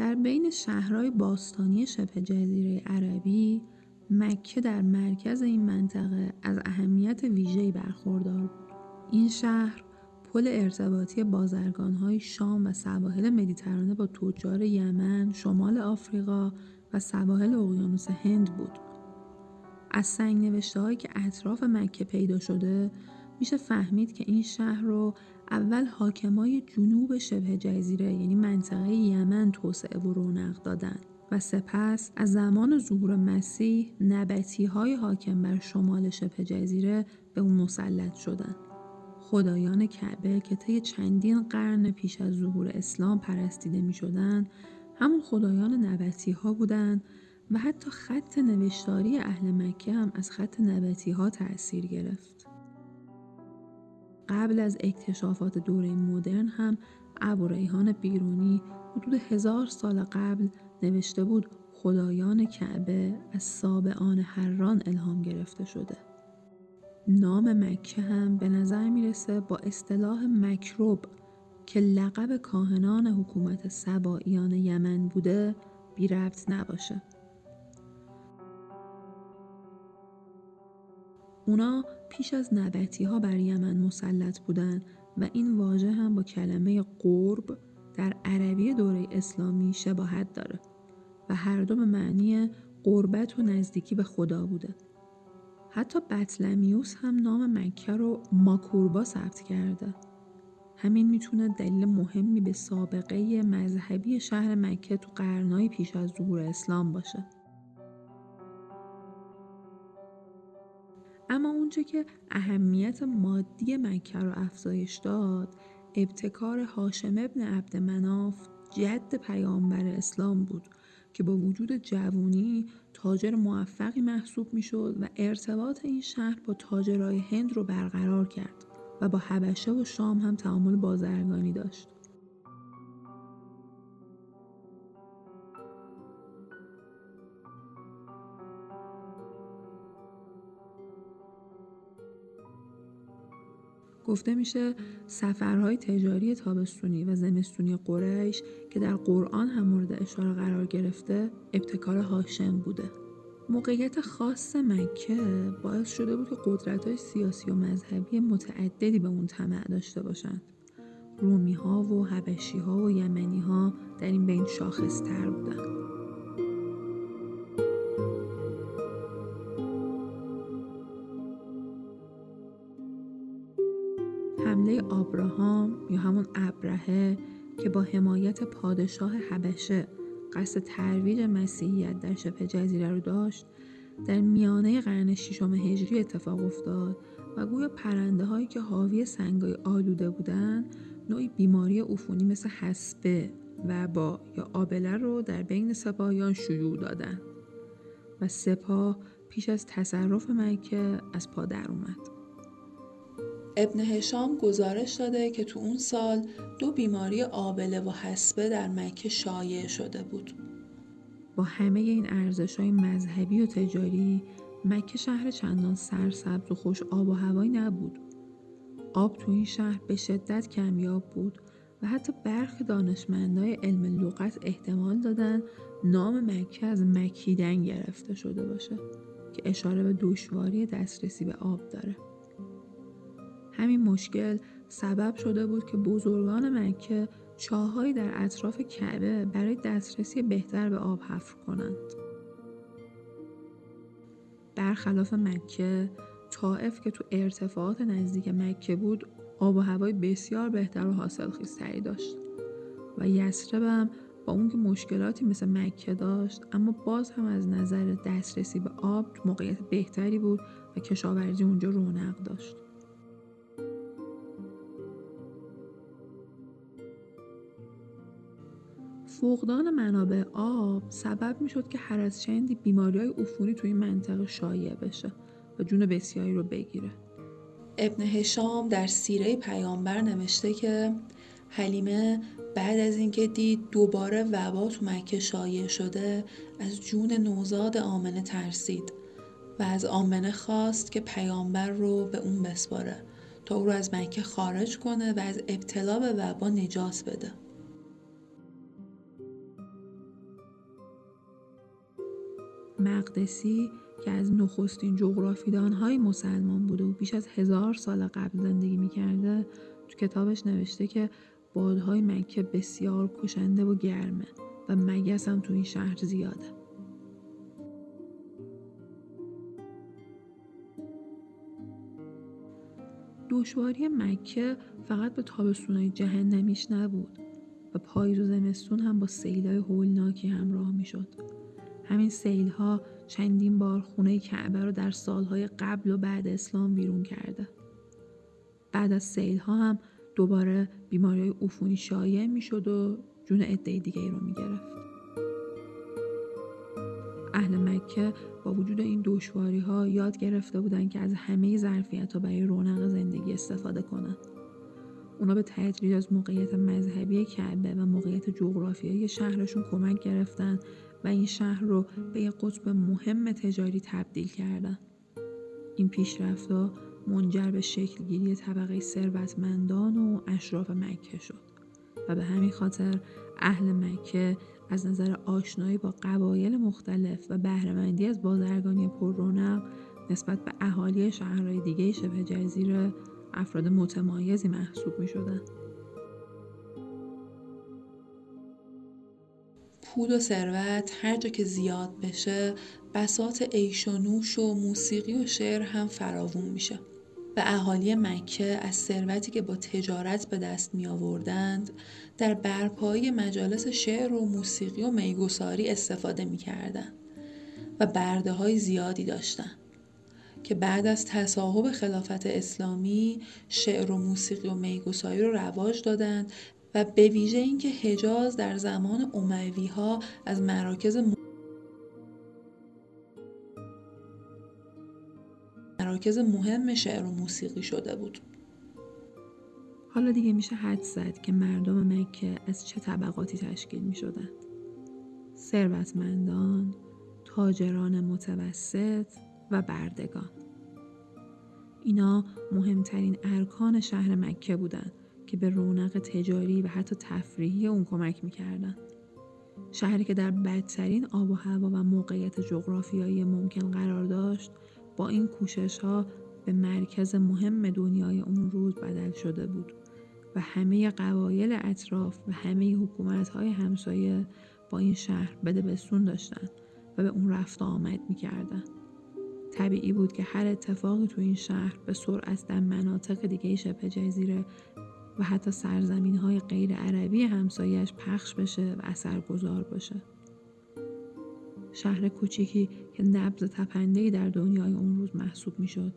در بین شهرهای باستانی شبه جزیره عربی مکه در مرکز این منطقه از اهمیت ویژه‌ای برخوردار بود. این شهر پل ارتباطی بازرگانهای شام و سواحل مدیترانه با تجار یمن، شمال آفریقا و سواحل اقیانوس هند بود. از سنگ نوشته که اطراف مکه پیدا شده میشه فهمید که این شهر رو اول حاکمای جنوب شبه جزیره یعنی منطقه یمن توسعه و رونق دادن و سپس از زمان ظهور مسیح نبتی های حاکم بر شمال شبه جزیره به اون مسلط شدند. خدایان کعبه که طی چندین قرن پیش از ظهور اسلام پرستیده می شدن همون خدایان نبتی ها بودن و حتی خط نوشتاری اهل مکه هم از خط نبتی ها تأثیر گرفت. قبل از اکتشافات دوره مدرن هم ابو ریحان بیرونی حدود هزار سال قبل نوشته بود خدایان کعبه از سابعان هران الهام گرفته شده. نام مکه هم به نظر می‌رسه با اصطلاح مکروب که لقب کاهنان حکومت سباییان یمن بوده بی ربط نباشه. اونا پیش از نبتی ها بر یمن مسلط بودن و این واژه هم با کلمه قرب در عربی دوره اسلامی شباهت داره و هر دو به معنی قربت و نزدیکی به خدا بوده. حتی بطلمیوس هم نام مکه رو ماکوربا ثبت کرده. همین می‌تونه دلیل مهمی به سابقه مذهبی شهر مکه تو قرنهای پیش از ظهور اسلام باشه. اونچه که اهمیت مادی مکه رو افزایش داد ابتکار هاشم ابن عبد مناف جد پیامبر اسلام بود که با وجود جوونی تاجر موفقی محسوب می‌شد و ارتباط این شهر با تاجرای هند رو برقرار کرد و با حبشه و شام هم تعامل بازرگانی داشت. گفته میشه سفرهای تجاری تابستونی و زمستونی قریش که در قرآن هم مورد اشاره قرار گرفته ابتکار هاشم بوده. موقعیت خاص مکه باعث شده بود که قدرت های سیاسی و مذهبی متعددی به اون طمع داشته باشند. رومی ها و حبشی ها و یمنی ها در این بین شاخص تر بودند حمله آبراهام یا همون ابرهه که با حمایت پادشاه حبشه قصد ترویج مسیحیت در شبه جزیره رو داشت در میانه قرن ششم هجری اتفاق افتاد و گویا پرنده هایی که حاوی سنگای آلوده بودن نوعی بیماری عفونی مثل حسبه با یا آبله رو در بین سپاهیان شیوع دادن و سپاه پیش از تصرف مکه از پا در اومد. ابن هشام گزارش داده که تو اون سال دو بیماری آبله و حسبه در مکه شایع شده بود. با همه این ارزش های مذهبی و تجاری مکه شهر چندان سرسبز و خوش آب و هوایی نبود. آب تو این شهر به شدت کمیاب بود و حتی برخی دانشمندای علم لغت احتمال دادن نام مکه از مکیدن گرفته شده باشه که اشاره به دشواری دسترسی به آب داره. همین مشکل سبب شده بود که بزرگان مکه چاهایی در اطراف کعبه برای دسترسی بهتر به آب حفر کنند. برخلاف مکه، طائف که تو ارتفاعات نزدیک مکه بود آب و هوای بسیار بهتر و حاصل خیزتری داشت و یسرب هم با اون که مشکلاتی مثل مکه داشت اما باز هم از نظر دسترسی به آب تو موقعیت بهتری بود و کشاورزی اونجا رونق داشت. فقدان منابع آب سبب می شد که هر از چندی بیماری های عفونی توی منطقه شایع بشه و جون بسیاری رو بگیره. ابن هشام در سیره پیامبر نوشته که حلیمه بعد از اینکه دید دوباره وبا تو مکه شایع شده از جون نوزاد آمنه ترسید و از آمنه خواست که پیامبر رو به اون بسپاره تا او رو از مکه خارج کنه و از ابتلا به وبا نجات بده. مقدسی که از نخستین جغرافیدان های مسلمان بوده و بیش از هزار سال قبل زندگی می‌کرده تو کتابش نوشته که بادهای مکه بسیار کشنده و گرمه و مگس هم تو این شهر زیاده دشواری مکه فقط به تابستونهای جهنمیش نبود و پاییز و زمستون هم با سیلای هولناکی همراه می‌شد. همین سیل ها چندین بار خونه کعبه رو در سالهای قبل و بعد اسلام بیرون کرده. بعد از سیل ها هم دوباره بیماری عفونی شایع می‌شد و جون عده دیگه ای رو می‌گرفت. اهل مکه با وجود این دشواری ها یاد گرفته بودن که از همه ظرفیت ها برای رونق زندگی استفاده کنند. اونا به تدریج از موقعیت مذهبی کعبه و موقعیت جغرافیایی شهرشون کمک گرفتن و این شهر رو به یک قطب مهم تجاری تبدیل کردن. این پیشرفتها منجر به شکلگیری طبقه ثروتمندان و اشراف مکه شد و به همین خاطر اهل مکه از نظر آشنایی با قبایل مختلف و بهرهمندی از بازرگانی پر رونق نسبت به اهالی شهرهای دیگه شبه جزیره افراد متمایزی محسوب می شدن. پول و ثروت هر جا که زیاد بشه بسات عیش و نوش و موسیقی و شعر هم فراوون میشه و اهالی مکه از ثروتی که با تجارت به دست می آوردند در برپایی مجالس شعر و موسیقی و میگساری استفاده می کردن و برده های زیادی داشتند. که بعد از تصاحب خلافت اسلامی شعر و موسیقی و میگساری رو رواج دادند و به ویژه اینکه حجاز در زمان اموی ها از مراکز مراکز مهم شعر و موسیقی شده بود حالا دیگه میشه حد زد که مردم مکه از چه طبقاتی تشکیل می. ثروتمندان، تاجران متوسط و بردگان. اینا مهمترین ارکان شهر مکه بودند که به رونق تجاری و حتی تفریحی اون کمک می‌کردن. شهری که در بدترین آب و هوا و موقعیت جغرافیایی ممکن قرار داشت با این کوشش ها به مرکز مهم دنیای اون روز بدل شده بود و همه قبایل اطراف و همه حکومت های همسایه با این شهر بده بسون داشتن و به اون رفت آمد می‌کردن. طبیعی بود که هر اتفاقی تو این شهر به سرعت در مناطق دیگه شبه جزیره و حتی سرزمین های غیر عربی همسایش پخش بشه و اثرگذار باشه. شهر کوچیکی که نبض تپندهی در دنیای اون روز محسوب می شد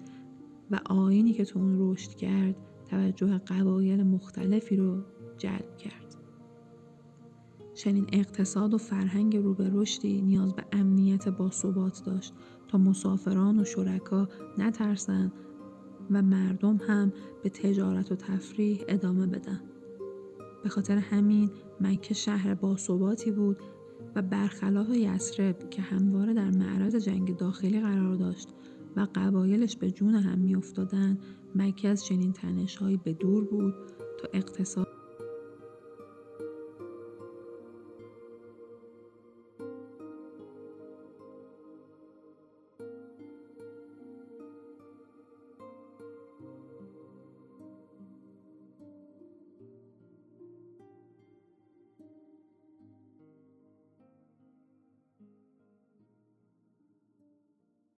و آینی که تو اون رشد کرد توجه قبایل مختلفی رو جلب کرد. چنین اقتصاد و فرهنگ رو به رشدی نیاز به امنیت با ثبات داشت تا مسافران و شرکا نترسن و مردم هم به تجارت و تفریح ادامه بدن. به خاطر همین مکه شهر باثباتی بود و برخلاف یسرب که همواره در معرض جنگ داخلی قرار داشت و قبایلش به جون هم میافتادند مکه از چنین تنشهایی به دور بود تا اقتصاد